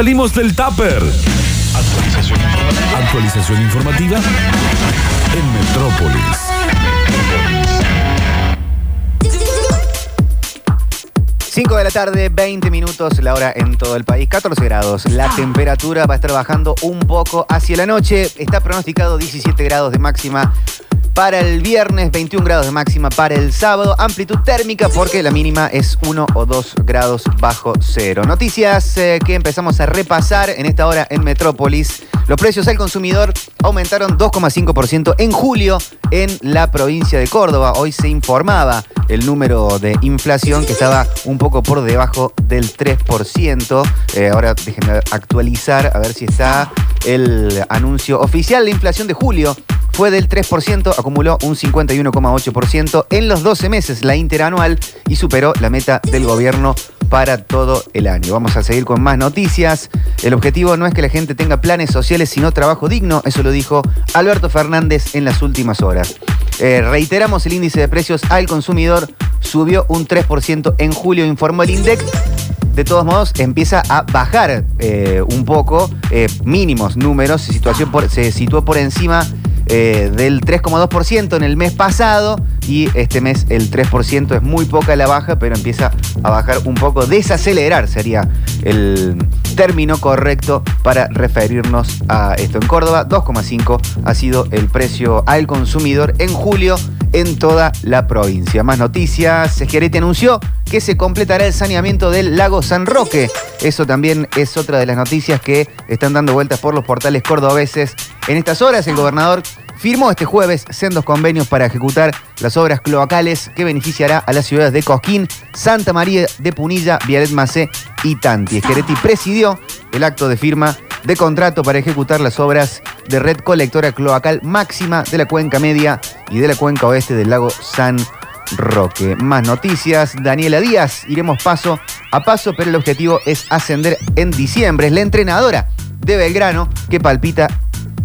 Salimos del tupper. Actualización informativa. Actualización informativa en Metrópolis. Cinco de la tarde, 20 minutos, la hora en todo el país, 14 grados. La temperatura va a estar bajando un poco hacia la noche. Está pronosticado 17 grados de máxima para el viernes, 21 grados de máxima para el sábado. Amplitud térmica porque la mínima es 1 o 2 grados bajo cero. Noticias eh, que empezamos a repasar en esta hora en Metrópolis. Los precios al consumidor aumentaron 2,5% en julio en la provincia de Córdoba. Hoy se informaba el número de inflación que estaba un poco por debajo del 3%. Eh, ahora déjenme actualizar a ver si está el anuncio oficial. La inflación de julio fue del 3%, acumuló un 51,8% en los 12 meses, la interanual, y superó la meta del gobierno para todo el año. Vamos a seguir con más noticias. El objetivo no es que la gente tenga planes sociales, sino trabajo digno. Eso lo dijo Alberto Fernández en las últimas horas. Eh, reiteramos, el índice de precios al consumidor subió un 3% en julio, informó el INDEC. De todos modos, empieza a bajar eh, un poco, eh, mínimos números, situación se situó por encima eh, del 3,2% en el mes pasado y este mes el 3% es muy poca la baja, pero empieza a bajar un poco. Desacelerar sería el término correcto para referirnos a esto. En Córdoba, 2,5 ha sido el precio al consumidor en julio en toda la provincia. Más noticias, Schiaretti anunció que se completará el saneamiento del lago San Roque. Eso también es otra de las noticias que están dando vueltas por los portales cordobeses. En estas horas, el gobernador firmó este jueves sendos convenios para ejecutar las obras cloacales que beneficiará a las ciudades de Cosquín, Santa María de Punilla, Vialet Macé y Tanti. Schiaretti presidió el acto de firma de contrato para ejecutar las obras de red colectora cloacal máxima de la cuenca media y de la cuenca oeste del lago San Roque. Más noticias, Daniela Díaz, iremos paso a paso, pero el objetivo es ascender en diciembre. Es la entrenadora de Belgrano que palpita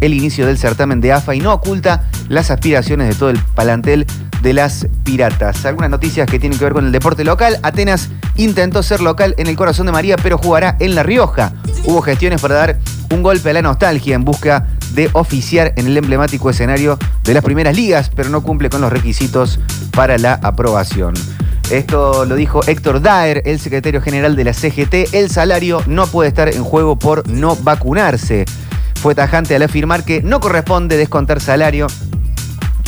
el inicio del certamen de AFA y no oculta las aspiraciones de todo el palantel de las piratas. Algunas noticias que tienen que ver con el deporte local. Atenas intentó ser local en el corazón de María, pero jugará en La Rioja. Hubo gestiones para dar un golpe a la nostalgia en busca de oficiar en el emblemático escenario de las primeras ligas, pero no cumple con los requisitos para la aprobación. Esto lo dijo Héctor Daer, el secretario general de la CGT. El salario no puede estar en juego por no vacunarse. Fue tajante al afirmar que no corresponde descontar salario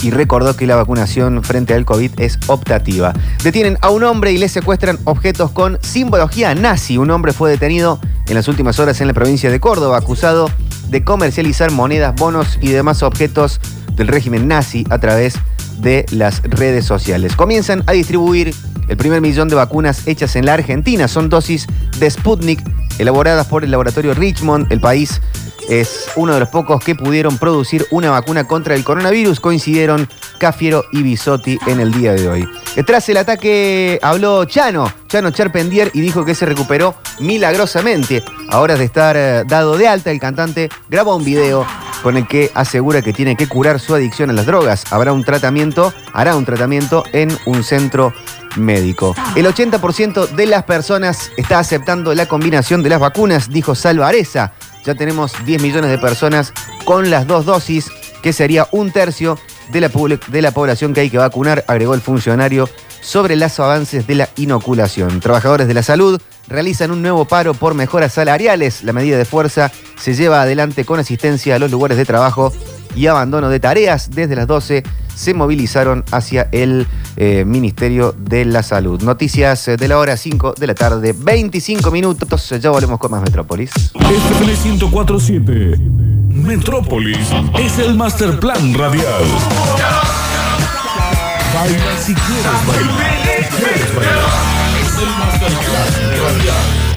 y recordó que la vacunación frente al COVID es optativa. Detienen a un hombre y le secuestran objetos con simbología nazi. Un hombre fue detenido en las últimas horas en la provincia de Córdoba, acusado de comercializar monedas, bonos y demás objetos del régimen nazi a través de las redes sociales. Comienzan a distribuir el primer millón de vacunas hechas en la Argentina. Son dosis de Sputnik elaboradas por el laboratorio Richmond. El país es uno de los pocos que pudieron producir una vacuna contra el coronavirus. Coincidieron Cafiero y Bisotti en el día de hoy. Tras el ataque habló Chano, Chano Charpendier, y dijo que se recuperó milagrosamente. A horas de estar eh, dado de alta, el cantante grabó un video con el que asegura que tiene que curar su adicción a las drogas. Habrá un tratamiento, hará un tratamiento en un centro médico. El 80% de las personas está aceptando la combinación de las vacunas, dijo Salva Areza. Ya tenemos 10 millones de personas con las dos dosis, que sería un tercio de la, de la población que hay que vacunar, agregó el funcionario sobre los avances de la inoculación. Trabajadores de la salud realizan un nuevo paro por mejoras salariales. La medida de fuerza se lleva adelante con asistencia a los lugares de trabajo y abandono de tareas. Desde las 12 se movilizaron hacia el eh, Ministerio de la Salud. Noticias eh, de la hora 5 de la tarde, 25 minutos. Ya volvemos con más Metrópolis. FM 1047. Metrópolis es el master plan radial. Baila si quieres bailar. Es el master radial.